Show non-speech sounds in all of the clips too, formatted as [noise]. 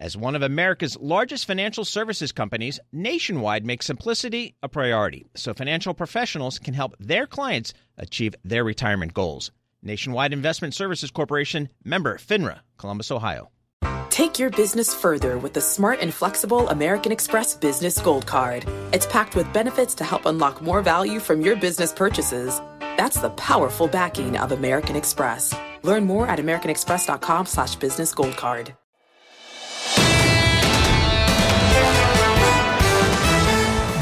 As one of America's largest financial services companies, Nationwide makes simplicity a priority so financial professionals can help their clients achieve their retirement goals. Nationwide Investment Services Corporation, member FINRA, Columbus, Ohio. Take your business further with the smart and flexible American Express Business Gold Card. It's packed with benefits to help unlock more value from your business purchases. That's the powerful backing of American Express. Learn more at americanexpress.com slash business gold card.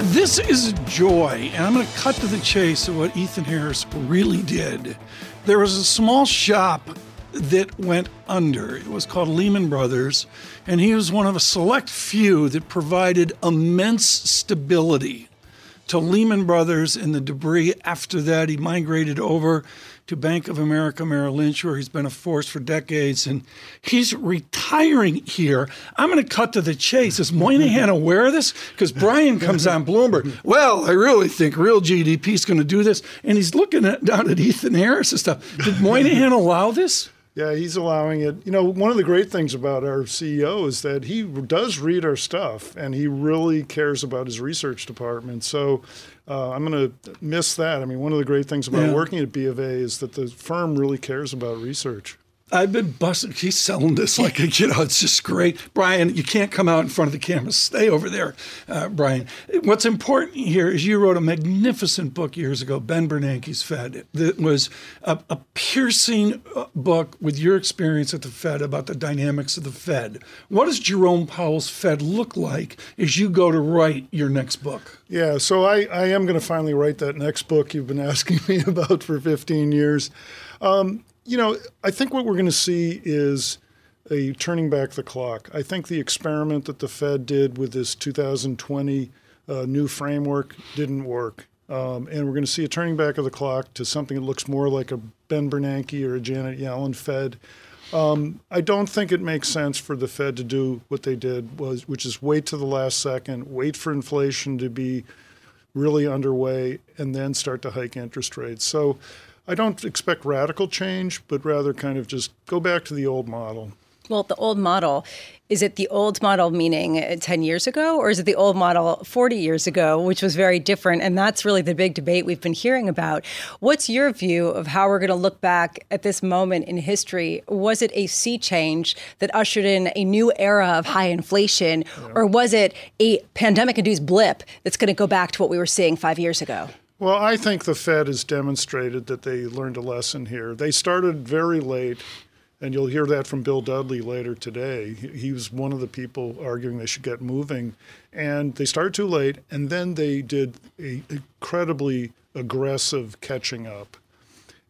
This is joy, and I'm going to cut to the chase of what Ethan Harris really did. There was a small shop that went under. It was called Lehman Brothers, and he was one of a select few that provided immense stability to Lehman Brothers and the debris. After that, he migrated over to Bank of America Merrill Lynch, where he's been a force for decades, and he's retiring here. I'm going to cut to the chase. Is Moynihan aware of this? Because Brian comes on Bloomberg. Well, I really think real GDP is going to do this, and he's looking at, down at Ethan Harris and stuff. Did Moynihan allow this? Yeah, he's allowing it. You know, one of the great things about our CEO is that he does read our stuff and he really cares about his research department. So uh, I'm going to miss that. I mean, one of the great things about yeah. working at B of A is that the firm really cares about research. I've been busting. He's selling this like a, [laughs] you know, it's just great. Brian, you can't come out in front of the camera. Stay over there, uh, Brian. What's important here is you wrote a magnificent book years ago, Ben Bernanke's Fed, that was a, a piercing uh, book with your experience at the Fed about the dynamics of the Fed. What does Jerome Powell's Fed look like as you go to write your next book? Yeah, so I, I am going to finally write that next book you've been [laughs] asking me about for 15 years. Um, you know, I think what we're going to see is a turning back the clock. I think the experiment that the Fed did with this 2020 uh, new framework didn't work. Um, and we're going to see a turning back of the clock to something that looks more like a Ben Bernanke or a Janet Yellen Fed. Um, I don't think it makes sense for the Fed to do what they did, was which is wait to the last second, wait for inflation to be really underway, and then start to hike interest rates. So I don't expect radical change, but rather kind of just go back to the old model. Well, the old model, is it the old model meaning uh, 10 years ago, or is it the old model 40 years ago, which was very different? And that's really the big debate we've been hearing about. What's your view of how we're going to look back at this moment in history? Was it a sea change that ushered in a new era of high inflation, yeah. or was it a pandemic induced blip that's going to go back to what we were seeing five years ago? Well, I think the Fed has demonstrated that they learned a lesson here. They started very late, and you'll hear that from Bill Dudley later today. He was one of the people arguing they should get moving. And they started too late, and then they did a incredibly aggressive catching up.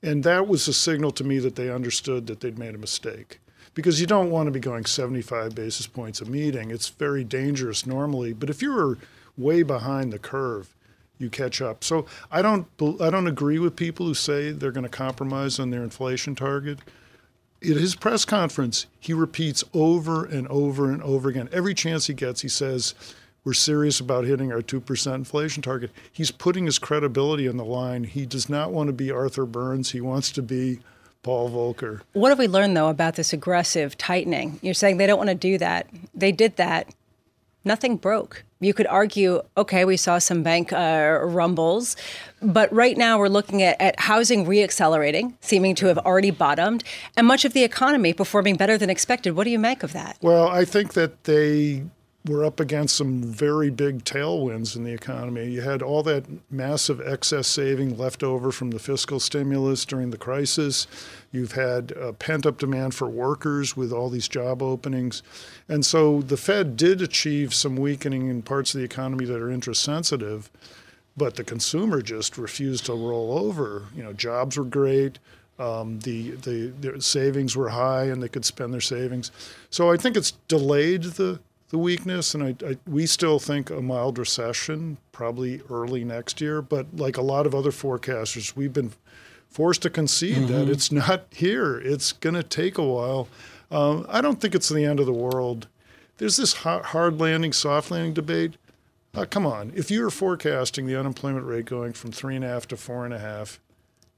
And that was a signal to me that they understood that they'd made a mistake. Because you don't want to be going 75 basis points a meeting. It's very dangerous normally. But if you're way behind the curve, you catch up. So I don't I don't agree with people who say they're going to compromise on their inflation target. At his press conference, he repeats over and over and over again. Every chance he gets, he says, "We're serious about hitting our two percent inflation target." He's putting his credibility on the line. He does not want to be Arthur Burns. He wants to be Paul Volcker. What have we learned though about this aggressive tightening? You're saying they don't want to do that. They did that nothing broke. You could argue, okay, we saw some bank uh, rumbles, but right now we're looking at, at housing reaccelerating, seeming to have already bottomed, and much of the economy performing better than expected. What do you make of that? Well, I think that they we're up against some very big tailwinds in the economy. You had all that massive excess saving left over from the fiscal stimulus during the crisis. You've had uh, pent up demand for workers with all these job openings. And so the Fed did achieve some weakening in parts of the economy that are interest sensitive, but the consumer just refused to roll over. You know, jobs were great. Um, the, the, the savings were high and they could spend their savings. So I think it's delayed the the weakness, and I, I, we still think a mild recession probably early next year. But like a lot of other forecasters, we've been forced to concede mm-hmm. that it's not here. It's going to take a while. Um, I don't think it's the end of the world. There's this hard landing, soft landing debate. Uh, come on, if you were forecasting the unemployment rate going from three and a half to four and a half,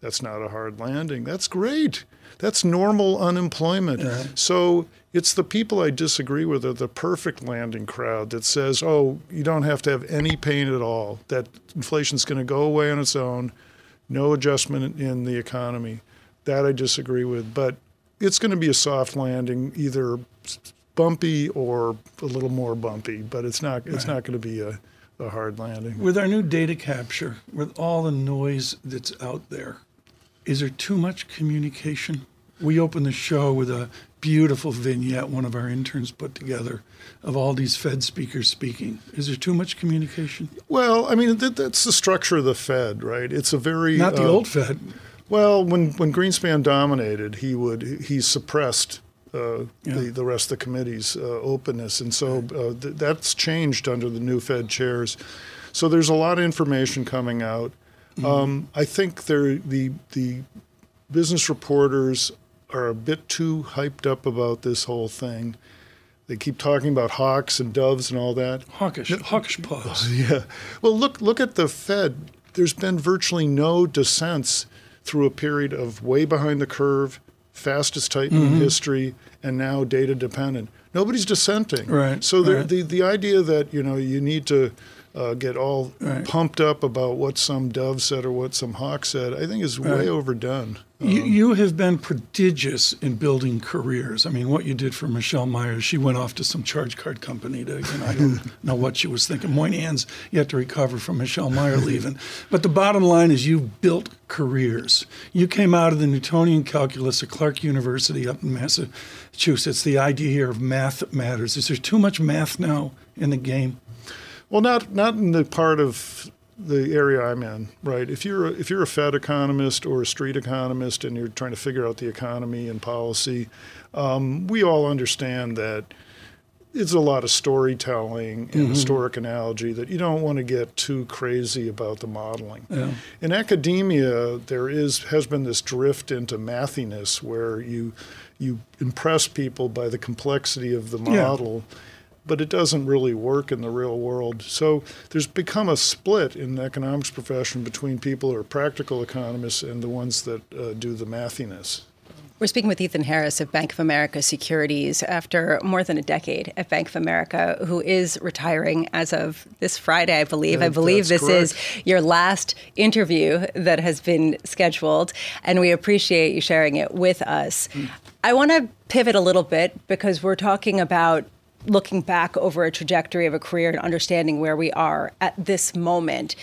that's not a hard landing. That's great. That's normal unemployment. Yeah. So it's the people I disagree with are the perfect landing crowd that says, oh, you don't have to have any pain at all, that inflation's going to go away on its own, no adjustment in the economy. That I disagree with. But it's going to be a soft landing, either bumpy or a little more bumpy, but it's not, it's right. not going to be a, a hard landing. With our new data capture, with all the noise that's out there, is there too much communication? We open the show with a beautiful vignette one of our interns put together of all these Fed speakers speaking. Is there too much communication? Well, I mean, that, that's the structure of the Fed, right? It's a very not the uh, old Fed. Well, when when Greenspan dominated, he would he suppressed uh, yeah. the the rest of the committee's uh, openness, and so uh, th- that's changed under the new Fed chairs. So there's a lot of information coming out. Mm-hmm. Um, I think there the the business reporters are a bit too hyped up about this whole thing. They keep talking about hawks and doves and all that. Hawkish, hawkish pause. [laughs] Yeah. Well, look look at the Fed. There's been virtually no dissents through a period of way behind the curve, fastest tightening mm-hmm. in history, and now data dependent. Nobody's dissenting. Right. So right. the the idea that you know you need to uh, get all right. pumped up about what some dove said or what some hawk said, I think is way overdone. Um, you, you, have been prodigious in building careers. I mean, what you did for Michelle Myers, she went off to some charge card company to, you know, I don't [laughs] know what she was thinking. Moynihan's yet to recover from Michelle Meyer leaving. But the bottom line is you've built careers. You came out of the Newtonian calculus at Clark University up in Massachusetts. The idea here of math matters. Is there too much math now in the game? Well, not not in the part of the area I'm in, right? If you're a, if you're a Fed economist or a street economist and you're trying to figure out the economy and policy, um, we all understand that it's a lot of storytelling and mm-hmm. historic analogy that you don't want to get too crazy about the modeling. Yeah. In academia, there is has been this drift into mathiness where you you impress people by the complexity of the model. Yeah but it doesn't really work in the real world. So there's become a split in the economics profession between people who are practical economists and the ones that uh, do the mathiness. We're speaking with Ethan Harris of Bank of America Securities after more than a decade at Bank of America, who is retiring as of this Friday, I believe. I believe this correct. is your last interview that has been scheduled, and we appreciate you sharing it with us. Mm. I want to pivot a little bit because we're talking about looking back over a trajectory of a career and understanding where we are at this moment,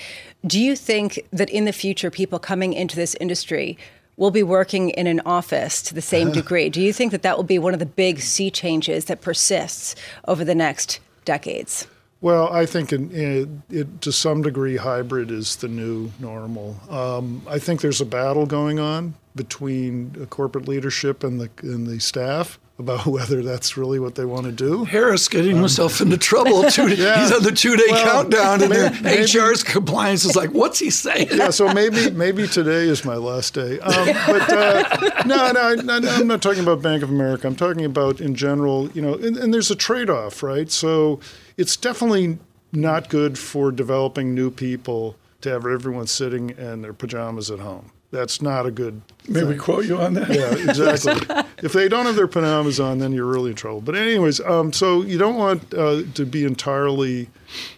do you think that in the future, people coming into this industry will be working in an office to the same [laughs] degree? Do you think that that will be one of the big sea changes that persists over the next decades? Well, I think in, in, it, to some degree, hybrid is the new normal. Um, I think there's a battle going on between corporate leadership and the and the staff about [laughs] whether that's really what they want to do. Harris getting um, himself into trouble. [laughs] Two, yeah. He's on the two-day well, countdown, and maybe, their HR's compliance is like, "What's he saying?" Yeah, so [laughs] maybe maybe today is my last day. Um, but uh, no, no, no, I'm not talking about Bank of America. I'm talking about in general. You know, and, and there's a trade-off, right? So it's definitely not good for developing new people to have everyone sitting in their pajamas at home. That's not a good. May thing. we quote you on that? Yeah, exactly. [laughs] if they don't have their pajamas on, then you're really in trouble. But anyways, um, so you don't want uh, to be entirely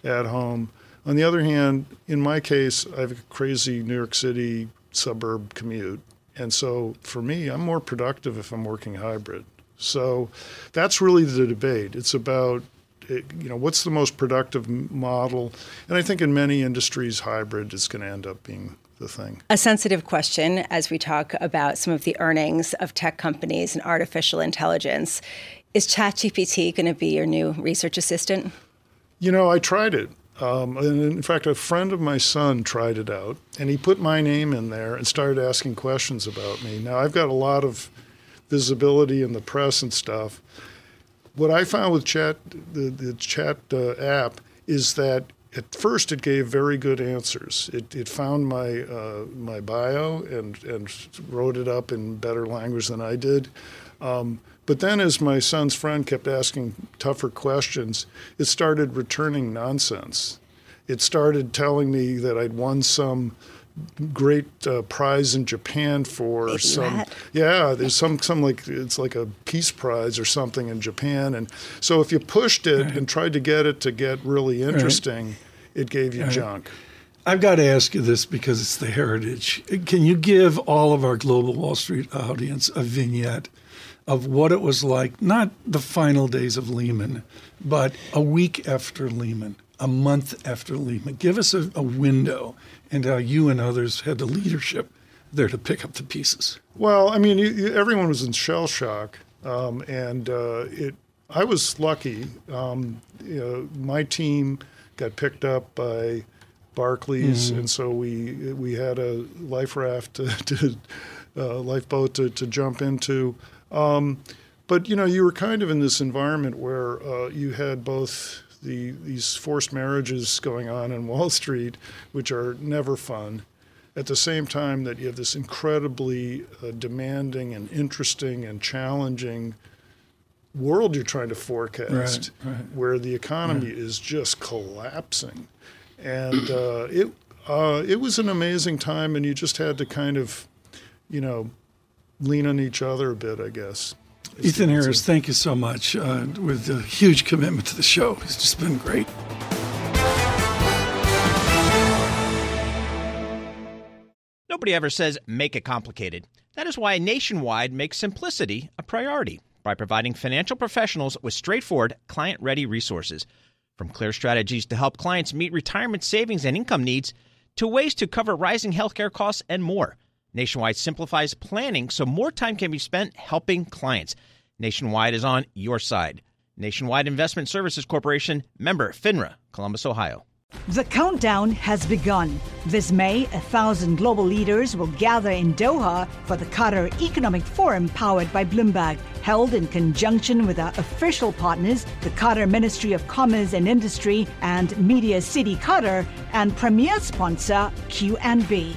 at home. On the other hand, in my case, I have a crazy New York City suburb commute, and so for me, I'm more productive if I'm working hybrid. So that's really the debate. It's about you know what's the most productive model, and I think in many industries, hybrid is going to end up being the thing. A sensitive question as we talk about some of the earnings of tech companies and artificial intelligence. Is ChatGPT going to be your new research assistant? You know, I tried it. Um, and in fact, a friend of my son tried it out, and he put my name in there and started asking questions about me. Now, I've got a lot of visibility in the press and stuff. what I found with chat, the, the chat uh, app, is that at first it gave very good answers. It, it found my uh, my bio and and wrote it up in better language than I did. Um, but then, as my son's friend kept asking tougher questions, it started returning nonsense. It started telling me that I'd won some great uh, prize in Japan for Maybe some that. yeah there's some some like it's like a peace prize or something in Japan. And so if you pushed it and tried to get it to get really interesting it gave you junk. I've got to ask you this because it's the heritage. Can you give all of our global Wall Street audience a vignette of what it was like, not the final days of Lehman, but a week after Lehman, a month after Lehman? Give us a, a window and how you and others had the leadership there to pick up the pieces. Well, I mean, you, you, everyone was in shell shock, um, and uh, it. I was lucky. Um, you know, my team got picked up by Barclays, and so we we had a life raft to, [laughs] to uh, lifeboat to, to jump into. Um, but you know, you were kind of in this environment where uh, you had both the these forced marriages going on in Wall Street, which are never fun at the same time that you have this incredibly uh, demanding and interesting and challenging world you're trying to forecast, Right, right. where the economy is just collapsing, and uh, it uh, it was an amazing time, and you just had to kind of, you know, lean on each other a bit, I guess. Ethan Harris, thank you so much uh, with a huge commitment to the show. It's just been great. Nobody ever says make it complicated. That is why Nationwide makes simplicity a priority by providing financial professionals with straightforward, client ready resources. From clear strategies to help clients meet retirement savings and income needs, to ways to cover rising healthcare costs and more. Nationwide simplifies planning so more time can be spent helping clients. Nationwide is on your side. Nationwide Investment Services Corporation, member FINRA, Columbus, Ohio. The countdown has begun. This May, a thousand global leaders will gather in Doha for the Qatar Economic Forum powered by Bloomberg, held in conjunction with our official partners, the Qatar Ministry of Commerce and Industry and Media City Qatar, and premier sponsor QNB.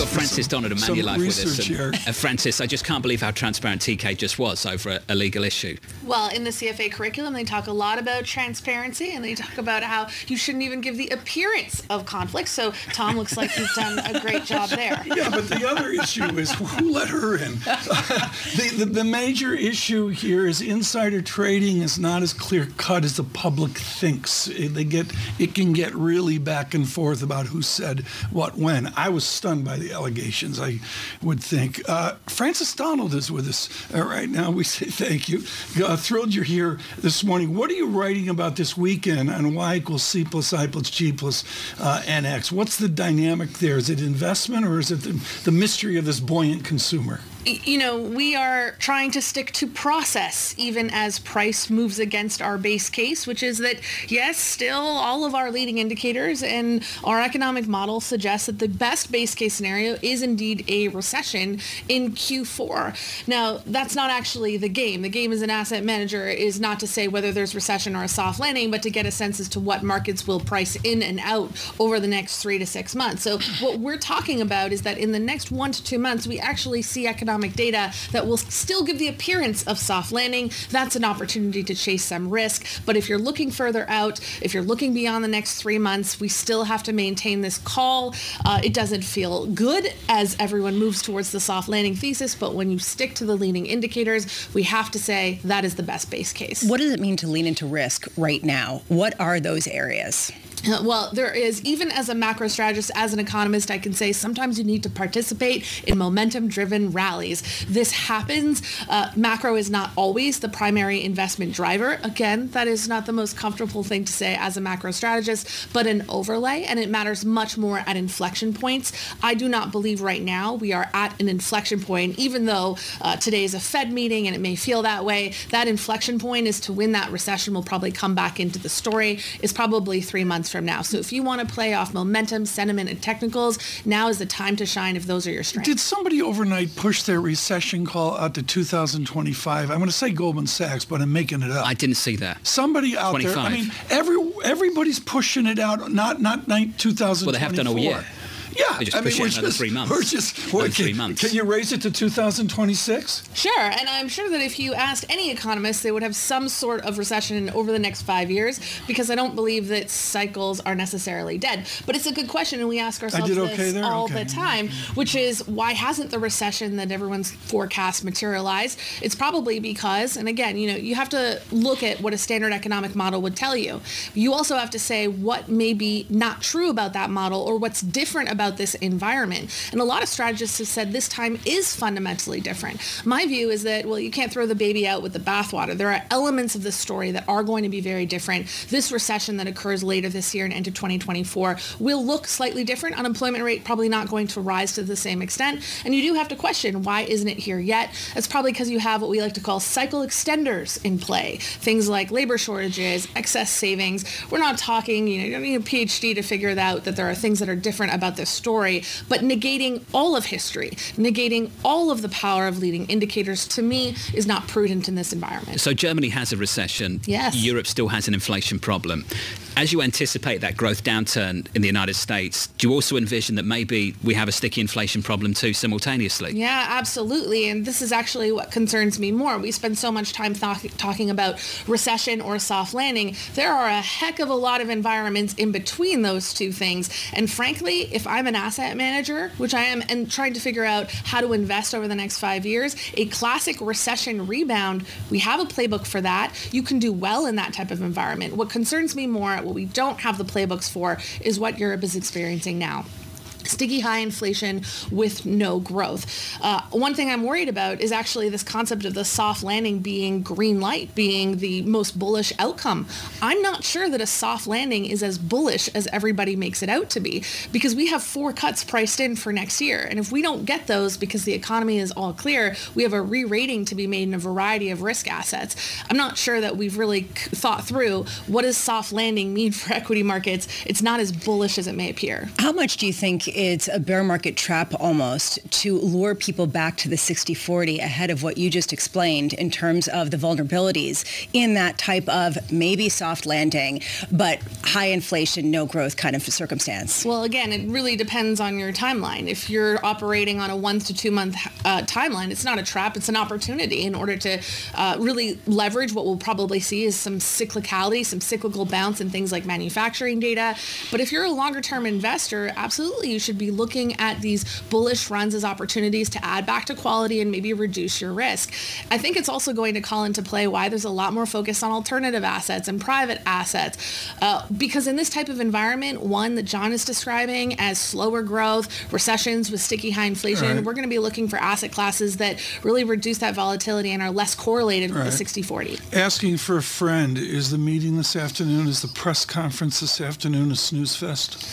got Frances Donald and some Manulife with us. And, uh, Frances, I just can't believe how transparent TK just was over a, a legal issue. Well, in the CFA curriculum, they talk a lot about transparency and they talk about how you shouldn't even give the appearance of conflict. So, Tom looks like he's done a great job [laughs] there. Yeah, but the other issue is who let her in. [laughs] the, the, the major issue here is insider trading is not as clear cut as the public thinks. It, they get it can get really back and forth about who said what when. I was stunned by the allegations. I would think. Uh, Frances Donald is with us uh, right now. We say thank you. Uh, thrilled you're here this morning. What are you writing about this weekend on Y equals C plus I plus G plus uh, NX? What's the dynamic there? Is it investment or is it the, the mystery of this buoyant consumer? You know, we are trying to stick to process even as price moves against our base case, which is that, yes, still all of our leading indicators and our economic model suggests that the best base case scenario is indeed a recession in Q4. Now, that's not actually the game. The game as an asset manager is not to say whether there's recession or a soft landing, but to get a sense as to what markets will price in and out over the next three to six months. So what we're talking about is that in the next one to two months, we actually see economic data that will still give the appearance of soft landing. That's an opportunity to chase some risk. But if you're looking further out, if you're looking beyond the next three months, we still have to maintain this call. Uh, it doesn't feel good as everyone moves towards the soft landing thesis, but when you stick to the leading indicators, we have to say that is the best base case. What does it mean to lean into risk right now? What are those areas? Uh, well, there is, even as a macro strategist, as an economist, I can say sometimes you need to participate in momentum driven rallies. This happens. Uh, macro is not always the primary investment driver. Again, that is not the most comfortable thing to say as a macro strategist, but an overlay, and it matters much more at inflection points. I do not believe right now we are at an inflection point, even though uh, today is a Fed meeting and it may feel that way. That inflection point is to when that recession will probably come back into the story, is probably three months from now. So if you want to play off momentum, sentiment, and technicals, now is the time to shine if those are your strengths. Did somebody overnight push their recession call out to 2025? I'm going to say Goldman Sachs, but I'm making it up. I didn't see that. Somebody out 25. there. I mean, every everybody's pushing it out. Not not 2024. Well, they have done all year. Yeah, They just I mean, push it we're another just, three months. We're just Another what, three can, months. Can you raise it to 2026? Sure, and I'm sure that if you asked any economist, they would have some sort of recession over the next five years because I don't believe that cycles are necessarily dead. But it's a good question, and we ask ourselves okay this there? all Okay. the time, which is why hasn't the recession that everyone's forecast materialized? It's probably because, and again, you know, you have to look at what a standard economic model would tell you. You also have to say what may be not true about that model or what's different about this environment. And a lot of strategists have said this time is fundamentally different. My view is that, well, you can't throw the baby out with the bathwater. There are elements of this story that are going to be very different. This recession that occurs later this year and into 2024 will look slightly different. Unemployment rate probably not going to rise to the same extent. And you do have to question why isn't it here yet? It's probably because you have what we like to call cycle extenders in play. Things like labor shortages, excess savings. We're not talking, you know, you don't need a PhD to figure out that there are things that are different about this story, but negating all of history, negating all of the power of leading indicators to me is not prudent in this environment. So Germany has a recession. Yes. Europe still has an inflation problem. As you anticipate that growth downturn in the United States, do you also envision that maybe we have a sticky inflation problem too simultaneously? Yeah, absolutely. And this is actually what concerns me more. We spend so much time th- talking about recession or soft landing. There are a heck of a lot of environments in between those two things. And frankly, if I'm an asset manager, which I am, and trying to figure out how to invest over the next five years, a classic recession rebound, we have a playbook for that. You can do well in that type of environment. What concerns me more, what we don't have the playbooks for, is what Europe is experiencing now sticky high inflation with no growth. Uh, one thing I'm worried about is actually this concept of the soft landing being green light, being the most bullish outcome. I'm not sure that a soft landing is as bullish as everybody makes it out to be because we have four cuts priced in for next year. And if we don't get those because the economy is all clear, we have a re-rating to be made in a variety of risk assets. I'm not sure that we've really thought through what does soft landing mean [laughs] for equity markets. It's not as bullish as it may appear. How much do you think it's a bear market trap almost to lure people back to the 60-40 ahead of what you just explained in terms of the vulnerabilities in that type of maybe soft landing, but high inflation, no growth kind of circumstance? Well, again, it really depends on your timeline. If you're operating on a one to two month uh, timeline, it's not a trap, it's an opportunity in order to uh, really leverage what we'll probably see is some cyclicality, some cyclical bounce in things like manufacturing data. But if you're a longer term investor, absolutely you should be looking at these bullish runs as opportunities to add back to quality and maybe reduce your risk. I think it's also going to call into play why there's a lot more focus on alternative assets and private assets. Uh, because in this type of environment, one that John is describing as slower growth, recessions with sticky high inflation, Right. we're going to be looking for asset classes that really reduce that volatility and are less correlated with the 60 40. Asking for a friend. Is the meeting this afternoon? Is the press conference this afternoon a snooze fest?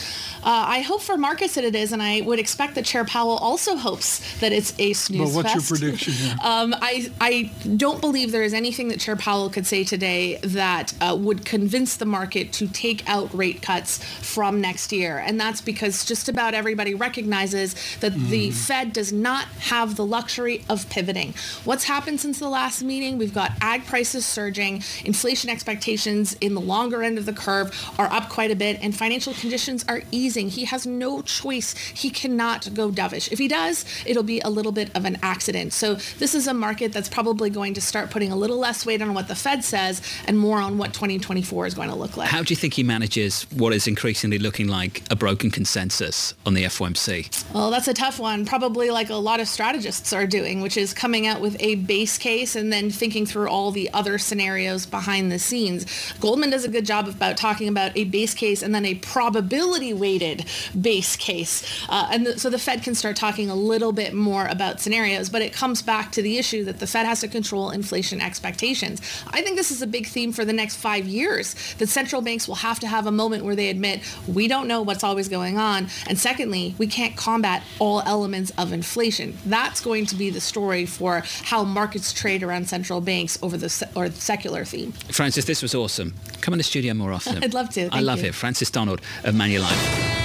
Uh, I hope for markets that it is, and I would expect that Chair Powell also hopes that it's a snooze But what's fest. your prediction here? [laughs] Um, I, I don't believe there is anything that Chair Powell could say today that uh, would convince the market to take out rate cuts from next year. And that's because just about everybody recognizes that the Fed does not have the luxury of pivoting. What's happened since the last meeting? We've got ag prices surging, inflation expectations in the longer end of the curve are up quite a bit, and financial conditions are easing. He has no choice. He cannot go dovish. If he does, it'll be a little bit of an accident. So this is a market that's probably going to start putting a little less weight on what the Fed says and more on what 2024 is going to look like. How do you think he manages what is increasingly looking like a broken consensus on the FOMC? Well, that's a tough one. Probably like a lot of strategists are doing, which is coming out with a base case and then thinking through all the other scenarios behind the scenes. Goldman does a good job about talking about a base case and then a probability weighted base case. Uh, and the, so the Fed can start talking a little bit more about scenarios, but it comes back to the issue that the Fed has to control inflation expectations. I think this is a big theme for the next five years that central banks will have to have a moment where they admit we don't know what's always going on. And secondly, we can't combat all elements of inflation. That's going to be the story for how markets trade around central banks over the se- or the secular theme. Frances, this was awesome. Come in the studio more often. [laughs] I'd love to. I love you. it. Frances Donald of Manulife.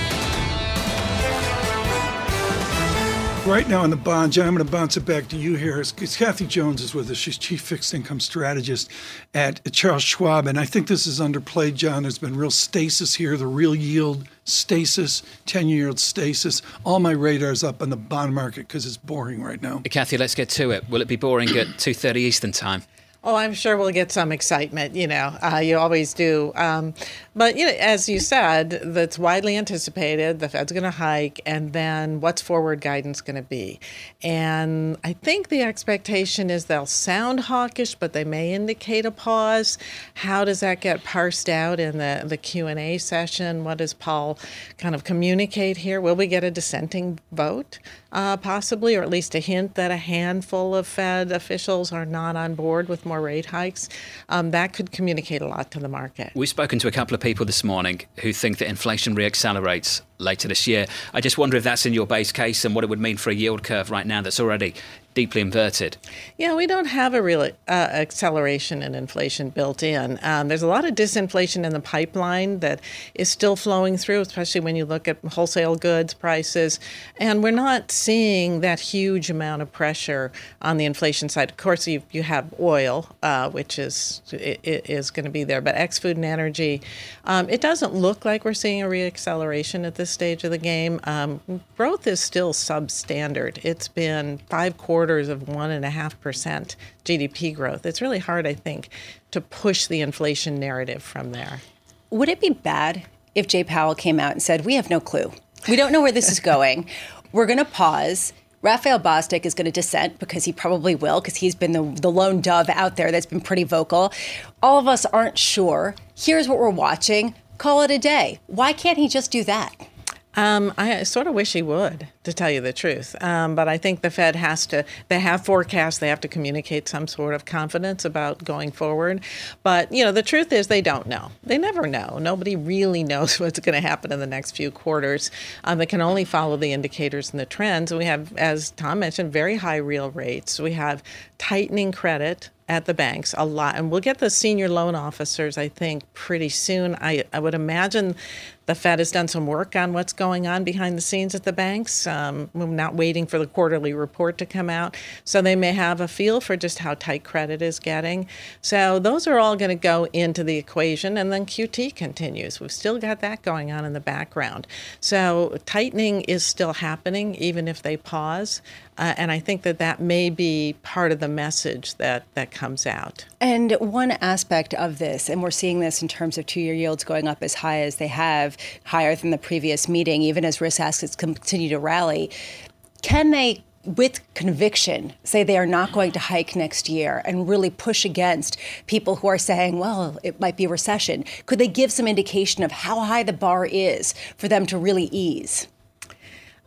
Right now in the bond, John, I'm going to bounce it back to you here. It's Kathy Jones is with us. She's chief fixed income strategist at Charles Schwab, and I think this is underplayed, John. There's been real stasis here, the real yield stasis, 10-year yield stasis. All my radar's up on the bond market because it's boring right now. Kathy, let's get to it. Will it be boring at 2.30 Eastern Time? Oh, I'm sure we'll get some excitement. You know, uh, you always do. Um, but you know, as you said, that's widely anticipated. The Fed's going to hike, and then what's forward guidance going to be? And I think the expectation is they'll sound hawkish, but they may indicate a pause. How does that get parsed out in the the Q and A session? What does Powell kind of communicate here? Will we get a dissenting vote? Uh, possibly, or at least a hint that a handful of Fed officials are not on board with more rate hikes. Um, that could communicate a lot to the market. We've spoken to a couple of people this morning who think that inflation reaccelerates later this year. I just wonder if that's in your base case and what it would mean for a yield curve right now that's already deeply inverted. Yeah, we don't have a real uh, acceleration in inflation built in. Um, there's a lot of disinflation in the pipeline that is still flowing through, especially when you look at wholesale goods prices. And we're not seeing that huge amount of pressure on the inflation side. Of course, you, you have oil, uh, which is it, it is going to be there, but ex food and energy, um, it doesn't look like we're seeing a reacceleration at this stage of the game. Um, growth is still substandard. It's been five quarters of one and a half percent GDP growth. It's really hard, I think, to push the inflation narrative from there. Would it be bad if Jay Powell came out and said, We have no clue? We don't know where this is [laughs] going. We're going to pause. Raphael Bostic is going to dissent because he probably will, because he's been the, the lone dove out there that's been pretty vocal. All of us aren't sure. Here's what we're watching. Call it a day. Why can't he just do that? Um, I sort of wish he would, to tell you the truth. Um, but I think the Fed has to, they have forecasts, they have to communicate some sort of confidence about going forward. But, you know, the truth is they don't know. They never know. Nobody really [laughs] knows what's going to happen in the next few quarters. Um, they can only follow the indicators and the trends. We have, as Tom mentioned, very high real rates. We have tightening credit at the banks a lot and we'll get the senior loan officers i think pretty soon i, I would imagine the fed has done some work on what's going on behind the scenes at the banks um, we're not waiting for the quarterly report to come out. So they may have a feel for just how tight credit is getting. So those are all going to go into the equation and then qt continues. We've still got that going on in the background. So tightening is still happening even if they pause uh, and I think that that may be part of the message that, that comes out. And one aspect of this, and we're seeing this in terms of two year yields going up as high as they have, higher than the previous meeting, even as risk assets continue to rally. Can they with conviction say they are not going to hike next year and really push against people who are saying, well, it might be a recession? Could they give some indication of how high the bar is for them to really ease?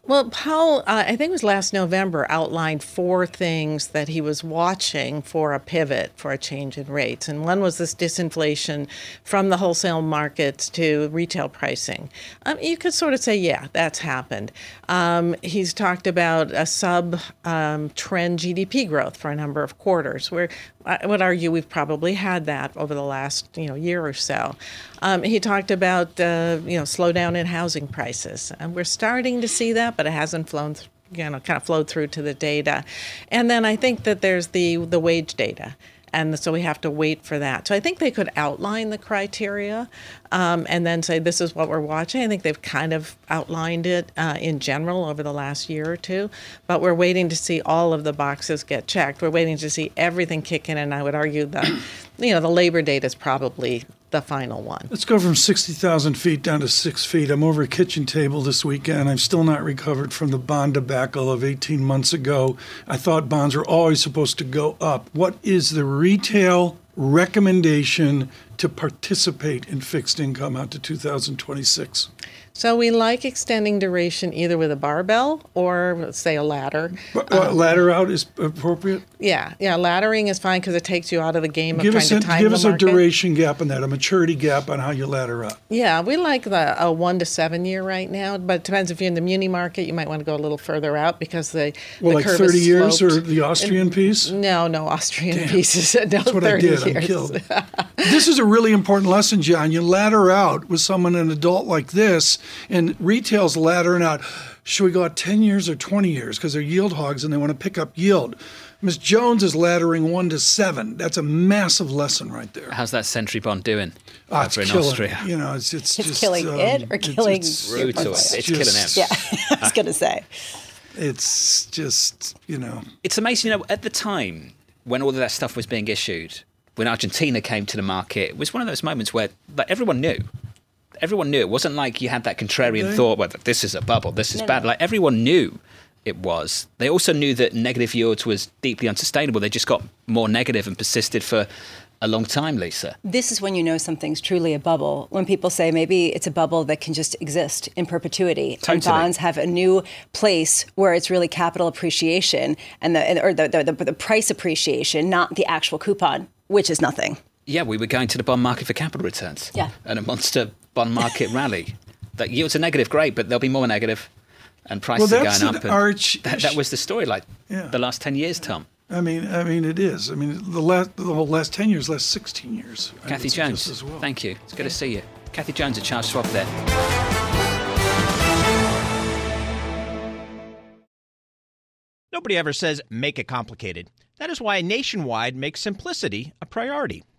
Well, Powell, uh, I think it was last November, outlined four things that he was watching for a pivot for a change in rates. And one was this disinflation from the wholesale markets to retail pricing. Um, you could sort of say, yeah, that's happened. Um, he's talked about a sub um, trend GDP growth for a number of quarters, where I would argue we've probably had that over the last you know year or so. Um, he talked about uh, you know slowdown in housing prices, and we're starting to see that, but it hasn't flown. Th- you know, kind of flowed through to the data, and then I think that there's the the wage data, and so we have to wait for that. So I think they could outline the criteria, um, and then say this is what we're watching. I think they've kind of outlined it uh, in general over the last year or two, but we're waiting to see all of the boxes get checked. We're waiting to see everything kick in, and I would argue that you know the labor data is probably the final one. Let's go from 60,000 feet down to six feet. I'm over a kitchen table this weekend. I'm still not recovered from the bond debacle of 18 months ago. I thought bonds were always supposed to go up. What is the retail recommendation to participate in fixed income out to 2026? So we like extending duration either with a barbell or let's say a ladder. But, uh, um, ladder out is appropriate. Yeah, yeah. Laddering is fine because it takes you out of the game give of trying a, to time Give us market. a duration gap on that, a maturity gap on how you ladder up. Yeah, we like the a one to seven year right now, but it depends if you're in the muni market. You might want to go a little further out because the well, the like curve 30 is years or the Austrian piece. No, no Austrian Damn. pieces. [laughs] no, That's what I 30 did. I'm years. killed. [laughs] this is a really important lesson, John. You ladder out with someone, an adult like this, and retail's laddering out. Should we go out 10 years or 20 years? Because they're yield hogs and they want to pick up yield. Miss Jones is laddering one to seven. That's a massive lesson right there. How's that century bond doing Oh, it's over in killing. Austria? You know, it's it's, It's just killing um, it or it's- killing it's, your Brutal. portfolio? It's killing just- him. Yeah, [laughs] I was going to say. It's just you know. It's amazing, you know, at the time when all of that stuff was being issued, when Argentina came to the market, it was one of those moments where like everyone knew. Everyone knew. It wasn't like you had that contrarian They- thought, well, this is a bubble, this is No, bad. no. Like everyone knew it was. They also knew that negative yields was deeply unsustainable. They just got more negative and persisted for a long time, Lisa. This is when you know something's truly a bubble. When people say maybe it's a bubble that can just exist in perpetuity, and bonds have a new place where it's really capital appreciation and the or the, the, the, the price appreciation, not the actual coupon, which is nothing. Yeah, we were going to the bond market for capital returns. Yeah. And a monster bond market rally. That yields are negative, great, but they'll be more negative, and prices Well, are going an up. and arch- that, that was the story, like Yeah. the last ten years, Tom. I mean, I mean, it is. I mean, the last, the whole last ten years, last sixteen years. I Kathy Jones, as well. thank you. It's good to see you. Kathy Jones at Charles Schwab there. Nobody ever says make it complicated. That is why Nationwide makes simplicity a priority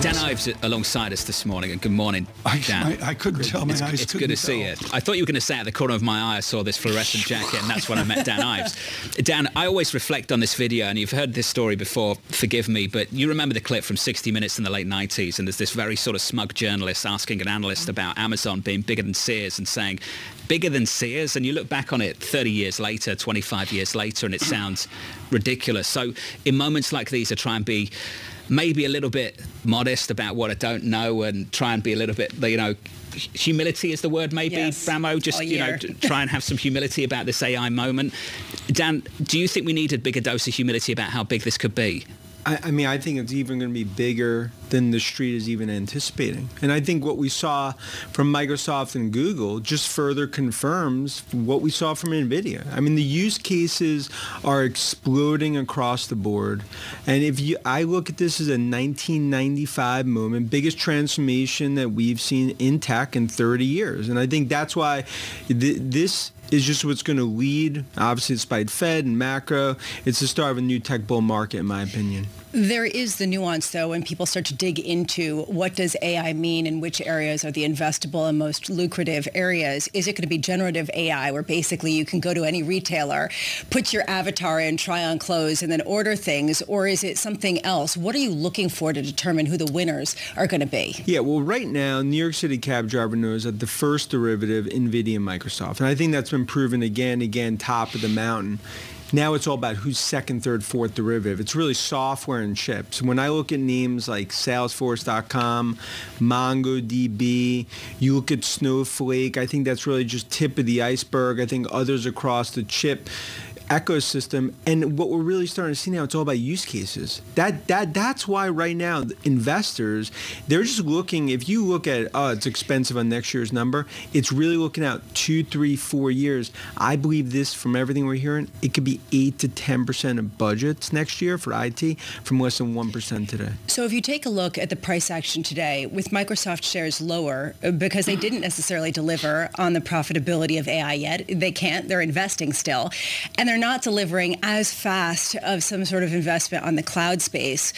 Dan Ives alongside us this morning, and good morning, I, Dan. I, I couldn't tell. My it's, eyes it's couldn't good to see tell. you. I thought you were going to say at the corner of my eye, I saw this fluorescent jacket, and that's when I met Dan [laughs] Ives. Dan, I always reflect on this video, and you've heard this story before, forgive me, but you remember the clip from 60 Minutes in the late 90s, and there's this very sort of smug journalist asking an analyst about Amazon being bigger than Sears and saying, bigger than Sears, and you look back on it 30 years later, 25 years later, and it sounds ridiculous. So in moments like these, I try and be maybe a little bit modest about what I don't know and try and be a little bit, you know, humility is the word maybe, Yes. Bramo, just, you know, try and have some humility about this AI moment. Dan, do you think we need a bigger dose of humility about how big this could be? I, I mean, I think it's even going to be bigger than the street is even anticipating. And I think what we saw from Microsoft and Google just further confirms what we saw from NVIDIA. I mean, the use cases are exploding across the board. And if you, I look at this as a 1995 moment, biggest transformation that we've seen in tech in 30 years. And I think that's why th- this is just what's going to lead, obviously, it's by Fed and macro. It's the start of a new tech bull market, in my opinion. There is the nuance, though, when people start to dig into what does AI mean and which areas are the investable and most lucrative areas. Is it going to be generative AI, where basically you can go to any retailer, put your avatar in, try on clothes, and then order things, or is it something else? What are you looking for to determine who the winners are going to be? Yeah, well, right now, New York City cab driver knows that the first derivative, NVIDIA and Microsoft, and I think that's been proven again and again, top of the mountain. Now it's all about who's second, third, fourth derivative. It's really software and chips. When I look at names like Salesforce.com, MongoDB, you look at Snowflake, I think that's really just tip of the iceberg. I think others across the chip ecosystem and what we're really starting to see now it's all about use cases. That that that's why right now investors they're just looking if you look at oh it's expensive on next year's number it's really looking out two three four years. I believe this from everything we're hearing it could be 8 to 10 percent of budgets next year for it from less than 1 percent today. So if you take a look at the price action today with microsoft shares lower uh, because they didn't necessarily deliver on the profitability of ai yet they can't they're investing still. And they're they're not delivering as fast of some sort of investment on the cloud space.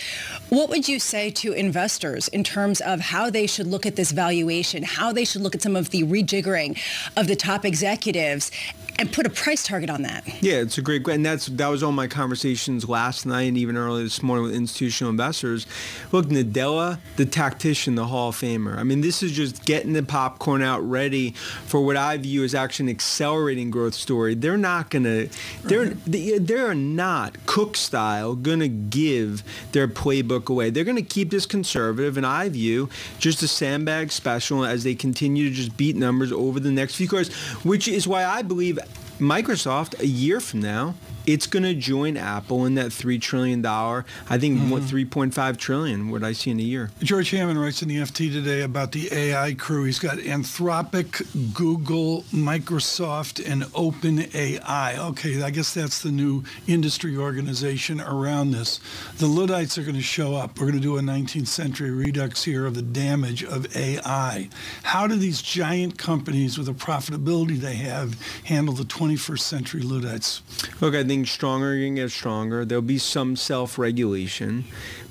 What would you say to investors in terms of how they should look at this valuation, how they should look at some of the rejiggering of the top executives and put a price target on that. Yeah, it's a great, question. and that's that was all my conversations last night and even earlier this morning with institutional investors. Look, Nadella, the tactician, the Hall of Famer. I mean, this is just getting the popcorn out ready for what I view as actually an accelerating growth story. They're not gonna, they're they're not Cook style gonna give their playbook away. They're gonna keep this conservative, and I view just a sandbag special as they continue to just beat numbers over the next few quarters, which is why I believe Microsoft a year from now it's going to join Apple in that three trillion dollar. I think mm-hmm. what three point five trillion. What I see in a year. George Hammond writes in the FT today about the AI crew. He's got Anthropic, Google, Microsoft, and OpenAI. Okay, I guess that's the new industry organization around this. The Luddites are going to show up. We're going to do a 19th century redux here of the damage of AI. How do these giant companies with the profitability they have handle the 21st century Luddites? Look, I think getting stronger, you're going to get stronger. There'll be some self-regulation.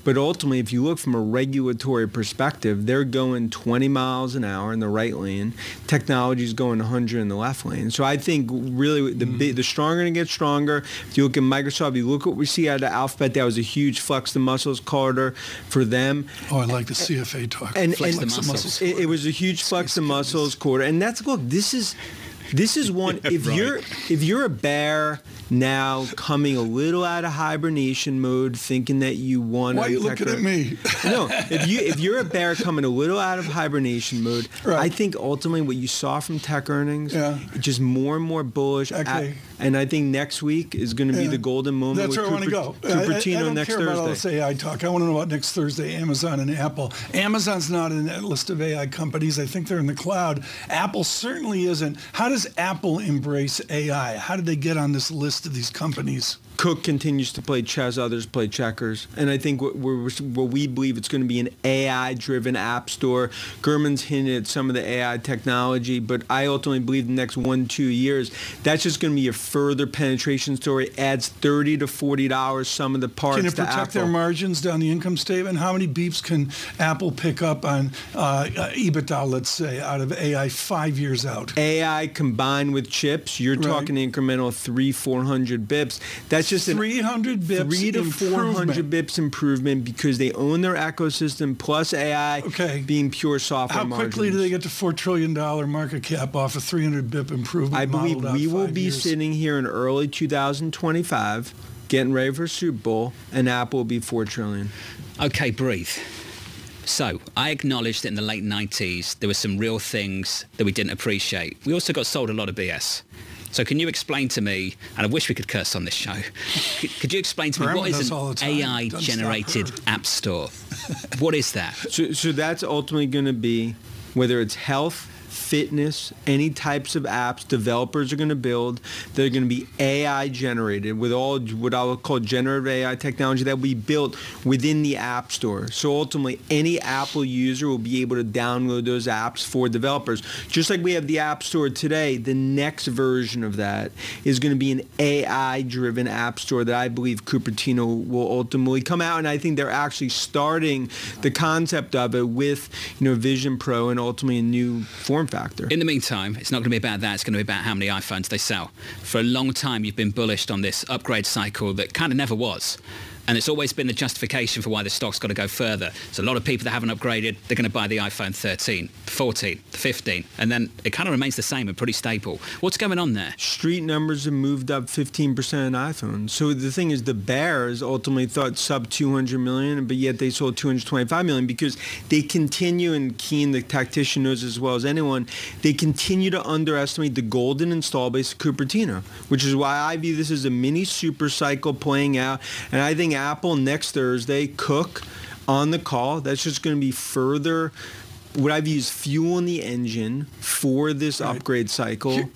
But ultimately, if you look from a regulatory perspective, they're going 20 miles an hour in the right lane. Technology is going 100 in the left lane. So I think really the mm. the stronger and get stronger. If you look at Microsoft, you look what we see out of Alphabet. That was a huge flex the muscles quarter for them. Oh, I like the CFA talk. And, flex and the muscles. It, it, was a huge flex the muscles quarter. And that's look. This is this is one. [laughs] If right. you're if you're a bear now coming a little out of hibernation mode, thinking that you want. Why are you looking at me? no, if you if you're a bear coming a little out of hibernation mode, right. I think ultimately what you saw from tech earnings, yeah. just more and more bullish. Okay. At, and I think next week is going to be yeah. the golden moment. That's where Cooper, I want to go. Cupertino I, I, I don't next care Thursday. about all AI talk. I want to know about next Thursday. Amazon and Apple. Amazon's not in that list of AI companies. I think they're in the cloud. Apple certainly isn't. How does Apple embrace AI? How did they get on this list of these companies? Cook continues to play chess, others play checkers. And I think what, what we believe it's going to be an AI-driven app store. Gurman's hinted at sum of the AI technology, but I ultimately believe the next one, two years, that's just going to be a further penetration story. Adds 30 to $40 some of the parts Can it protect Apple. their margins down the income statement? How many bips can Apple pick up on uh, EBITDA, let's say, out of AI five years out? AI combined with chips, you're right. talking incremental three, 400 bips. That's that's just 300 bips three to 400 bips improvement because they own their ecosystem plus AI okay. being pure software. How quickly margins. do they get to four trillion dollar market cap off a 300 bip improvement? I believe we will be years? sitting here in early 2025, getting ready for Super Bowl, and Apple will be four trillion. Okay, breathe. So I acknowledge that in the late 90s, there were some real things that we didn't appreciate. We also got sold a lot of BS. So can you explain to me, and I wish we could curse on this show, [laughs] could, could you explain to me what is an AI-generated app store? what is that? So, so that's ultimately going to be whether it's health, fitness, any types of apps developers are going to build. They're going to be AI generated with all what I would call generative AI technology that will be built within the App Store. So ultimately, any Apple user will be able to download those apps for developers. Just like we have the App Store today, the next version of that is going to be an AI-driven App Store that I believe Cupertino will ultimately come out. And I think they're actually starting the concept of it with, you know, Vision Pro and ultimately a new form factor factor. In the meantime, it's not going to be about that. It's going to be about how many iPhones they sell. For a long time, you've been bullish on this upgrade cycle that kind of never was. And it's always been the justification for why the stock's got to go further. So a lot of people that haven't upgraded, they're going to buy the iPhone 13, 14, 15, and then it kind of remains the same and pretty stable. What's going on there? Street numbers have moved up 15% in iPhone. So the thing is, the bears ultimately thought sub 200 million, but yet they sold 225 million because they continue, and Keene, the tactician, knows as well as anyone, they continue to underestimate the golden install base of Cupertino, which is why I view this as a mini super cycle playing out. And I think Apple next Thursday, Cook on the call, that's just going to be further what I've used fuel in the engine for this right. upgrade cycle. Here,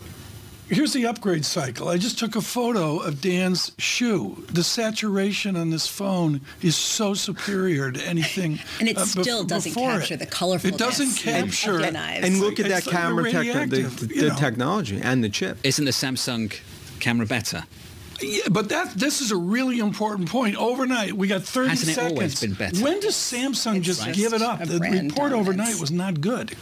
here's the upgrade cycle. I just took a photo of Dan's shoe. The saturation on this phone is so superior to anything. [laughs] and it uh, still doesn't capture it. the colorful. It doesn't capture. And, and look at that camera, like the, the, the technology and the chip. Isn't the Samsung camera better? Yeah, but that this is a really important point. Overnight, we got 30 Hasn't seconds. It always been better? When does Samsung it's just give it up? The report overnight was not good.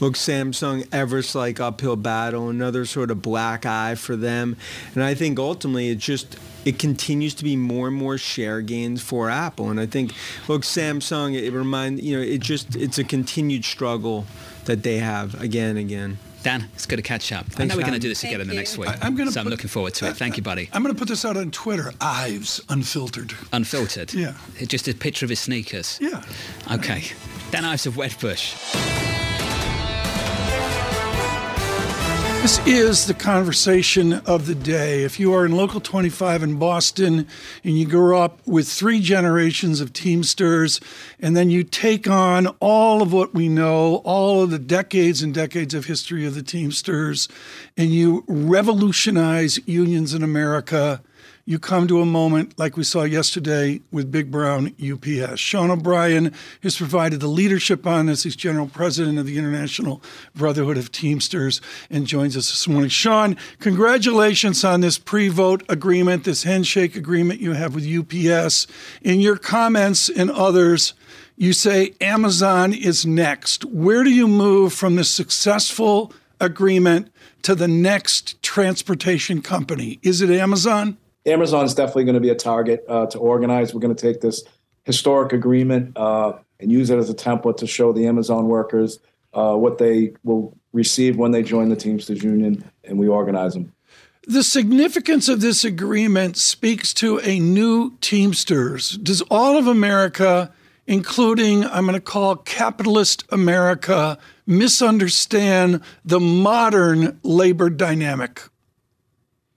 Look, Samsung, Everest like uphill battle, another sort of black eye for them, and I think ultimately it just it continues to be more and more share gains for Apple. And I think, look, Samsung, it remind you know, it just it's a continued struggle that they have again and again. Dan, it's good to catch up. Thanks I know we're going to do this together in the next week. I, am gonna so put, I'm looking forward to it. Thank you, buddy. I'm going to put this out on Twitter. Ives Unfiltered. Unfiltered? Yeah. Just a picture of his sneakers? Yeah. Okay. Dan Ives of Wedbush. This is the conversation of the day. If you are in Local 25 in Boston and you grew up with three generations of Teamsters, and then you take on all of what we know, all of the decades and decades of history of the Teamsters, and you revolutionize unions in America you come to a moment like we saw yesterday with Big Brown UPS. Sean O'Brien has provided the leadership on this. He's general president of the International Brotherhood of Teamsters and joins us this morning. Sean, congratulations on this pre vote agreement, this handshake agreement you have with UPS. In your comments and others, you say Amazon is next. Where do you move from this successful agreement to the next transportation company? Is it Amazon? Amazon is definitely going to be a target uh, to organize. We're going to take this historic agreement uh, and use it as a template to show the Amazon workers uh, what they will receive when they join the Teamsters Union, and we organize them. The significance of this agreement speaks to a new Teamsters. Does all of America, including I'm going to call capitalist America, misunderstand the modern labor dynamic?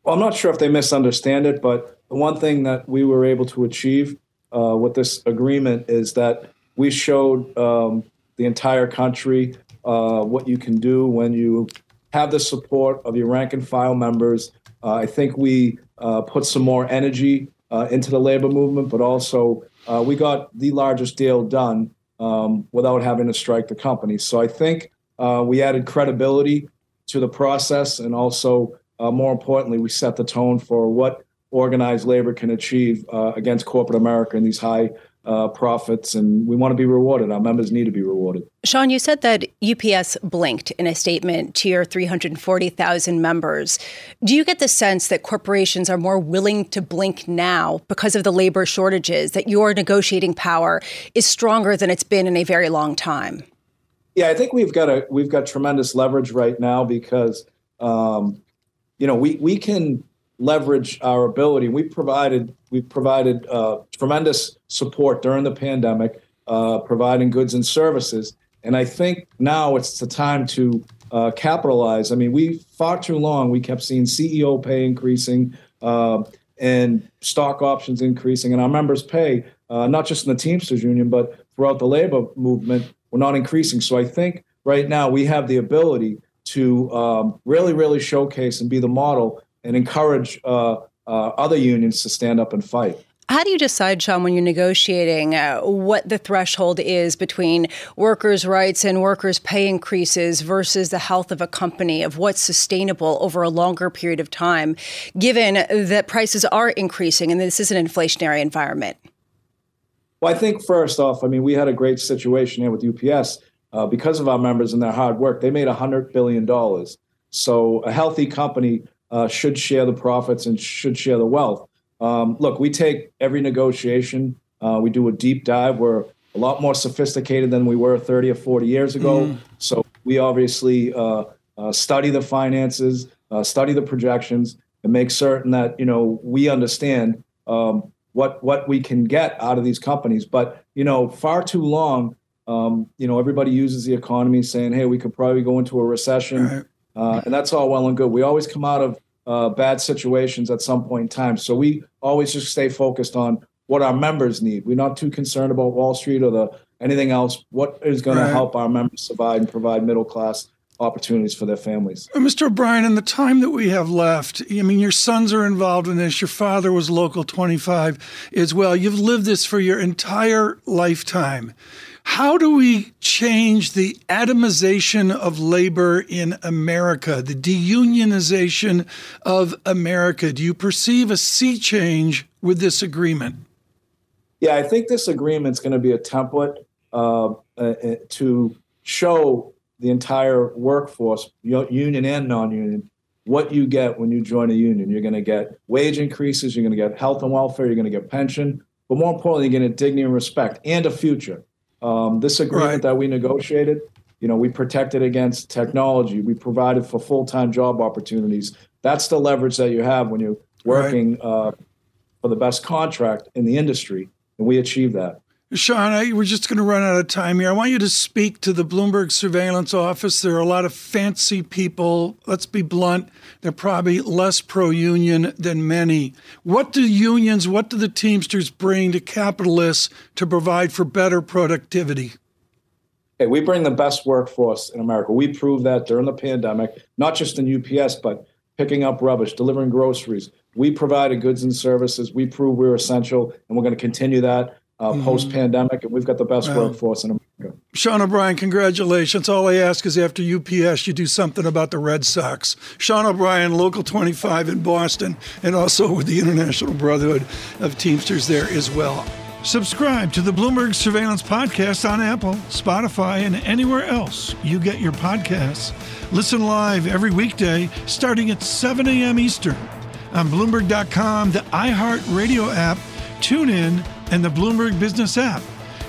Well, I'm not sure if they misunderstand it, but the one thing that we were able to achieve uh, with this agreement is that we showed um, the entire country uh, what you can do when you have the support of your rank and file members. Uh, I think we uh, put some more energy uh, into the labor movement, but also uh, we got the largest deal done um, without having to strike the company. So I think we added credibility to the process and also uh, more importantly, we set the tone for what organized labor can achieve uh, against corporate America and these high uh, profits, and we want to be rewarded. Our members need to be rewarded. Sean, you said that UPS blinked in a statement to your 340,000 members. Do you get the sense that corporations are more willing to blink now because of the labor shortages, that your negotiating power is stronger than it's been in a very long time? Yeah, I think we've got a we've got tremendous leverage right now because um, you know, we we can leverage our ability. We provided we provided uh, tremendous support during the pandemic, uh, providing goods and services. And I think now it's the time to uh, capitalize. I mean, we far too long we kept seeing CEO pay increasing uh, and stock options increasing, and our members' pay, uh, not just in the Teamsters Union but throughout the labor movement, were not increasing. So I think right now we have the ability to um, really, really showcase and be the model and encourage uh, uh, other unions to stand up and fight. How do you decide, Sean, when you're negotiating uh, what the threshold is between workers' rights and workers' pay increases versus the health of a company, of what's sustainable over a longer period of time, given that prices are increasing and this is an inflationary environment? Well, I think first off, I mean, we had a great situation here with UPS uh, because of our members and their hard work, they made $100 billion. So a healthy company uh, should share the profits and should share the wealth. Um, look, we take every negotiation. Uh, we do a deep dive. We're a lot more sophisticated than we were 30 or 40 years ago. Mm. So we obviously uh, uh, study the finances, uh, study the projections, and make certain that you know we understand um, what what we can get out of these companies. But you know, far too long, um, you know, everybody uses the economy saying, "Hey, we could probably go into a recession," right. uh, and that's all well and good. We always come out of uh, bad situations at some point in time, so we always just stay focused on what our members need. We're not too concerned about Wall Street or the anything else. What is going right. to help our members survive and provide middle class opportunities for their families. Uh, Mr. O'Brien, in the time that we have left, I mean, your sons are involved in this. Your father was Local 25 as well. You've lived this for your entire lifetime. How do we change the atomization of labor in America, the deunionization of America? Do you perceive a sea change with this agreement? Yeah, I think this agreement is going to be a template uh, uh, to show the entire workforce, union and non-union, what you get when you join a union. You're going to get wage increases, you're going to get health and welfare, you're going to get pension, but more importantly, you're going to get dignity and respect and a future. Um, this agreement right. that we negotiated, you know, we protected against technology. We provided for full-time job opportunities. That's the leverage that you have when you're working right. uh, for the best contract in the industry, and we achieved that. Sean, I, we're just going to run out of time here. I want you to speak to the Bloomberg Surveillance Office. There are a lot of fancy people. Let's be blunt. They're probably less pro union than many. What do unions, what do the Teamsters bring to capitalists to provide for better productivity? Hey, we bring the best workforce in America. We proved that during the pandemic, not just in UPS, but picking up rubbish, delivering groceries. We provided goods and services. We proved we're essential, and we're going to continue that uh, mm-hmm. post pandemic, and we've got the best workforce in America. Sean O'Brien, congratulations. All I ask is after UPS, you do something about the Red Sox. Sean O'Brien, Local 25 in Boston, and also with the International Brotherhood of Teamsters there as well. Subscribe to the Bloomberg Surveillance Podcast on Apple, Spotify, and anywhere else you get your podcasts. Listen live every weekday starting at 7 a.m. Eastern on Bloomberg.com, the iHeartRadio app, tune in and the Bloomberg Business app.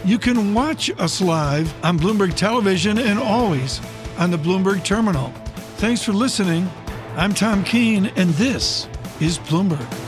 You can watch us live on Bloomberg Television and always on the Bloomberg Terminal. Thanks for listening. I'm Tom Keene, and this is Bloomberg.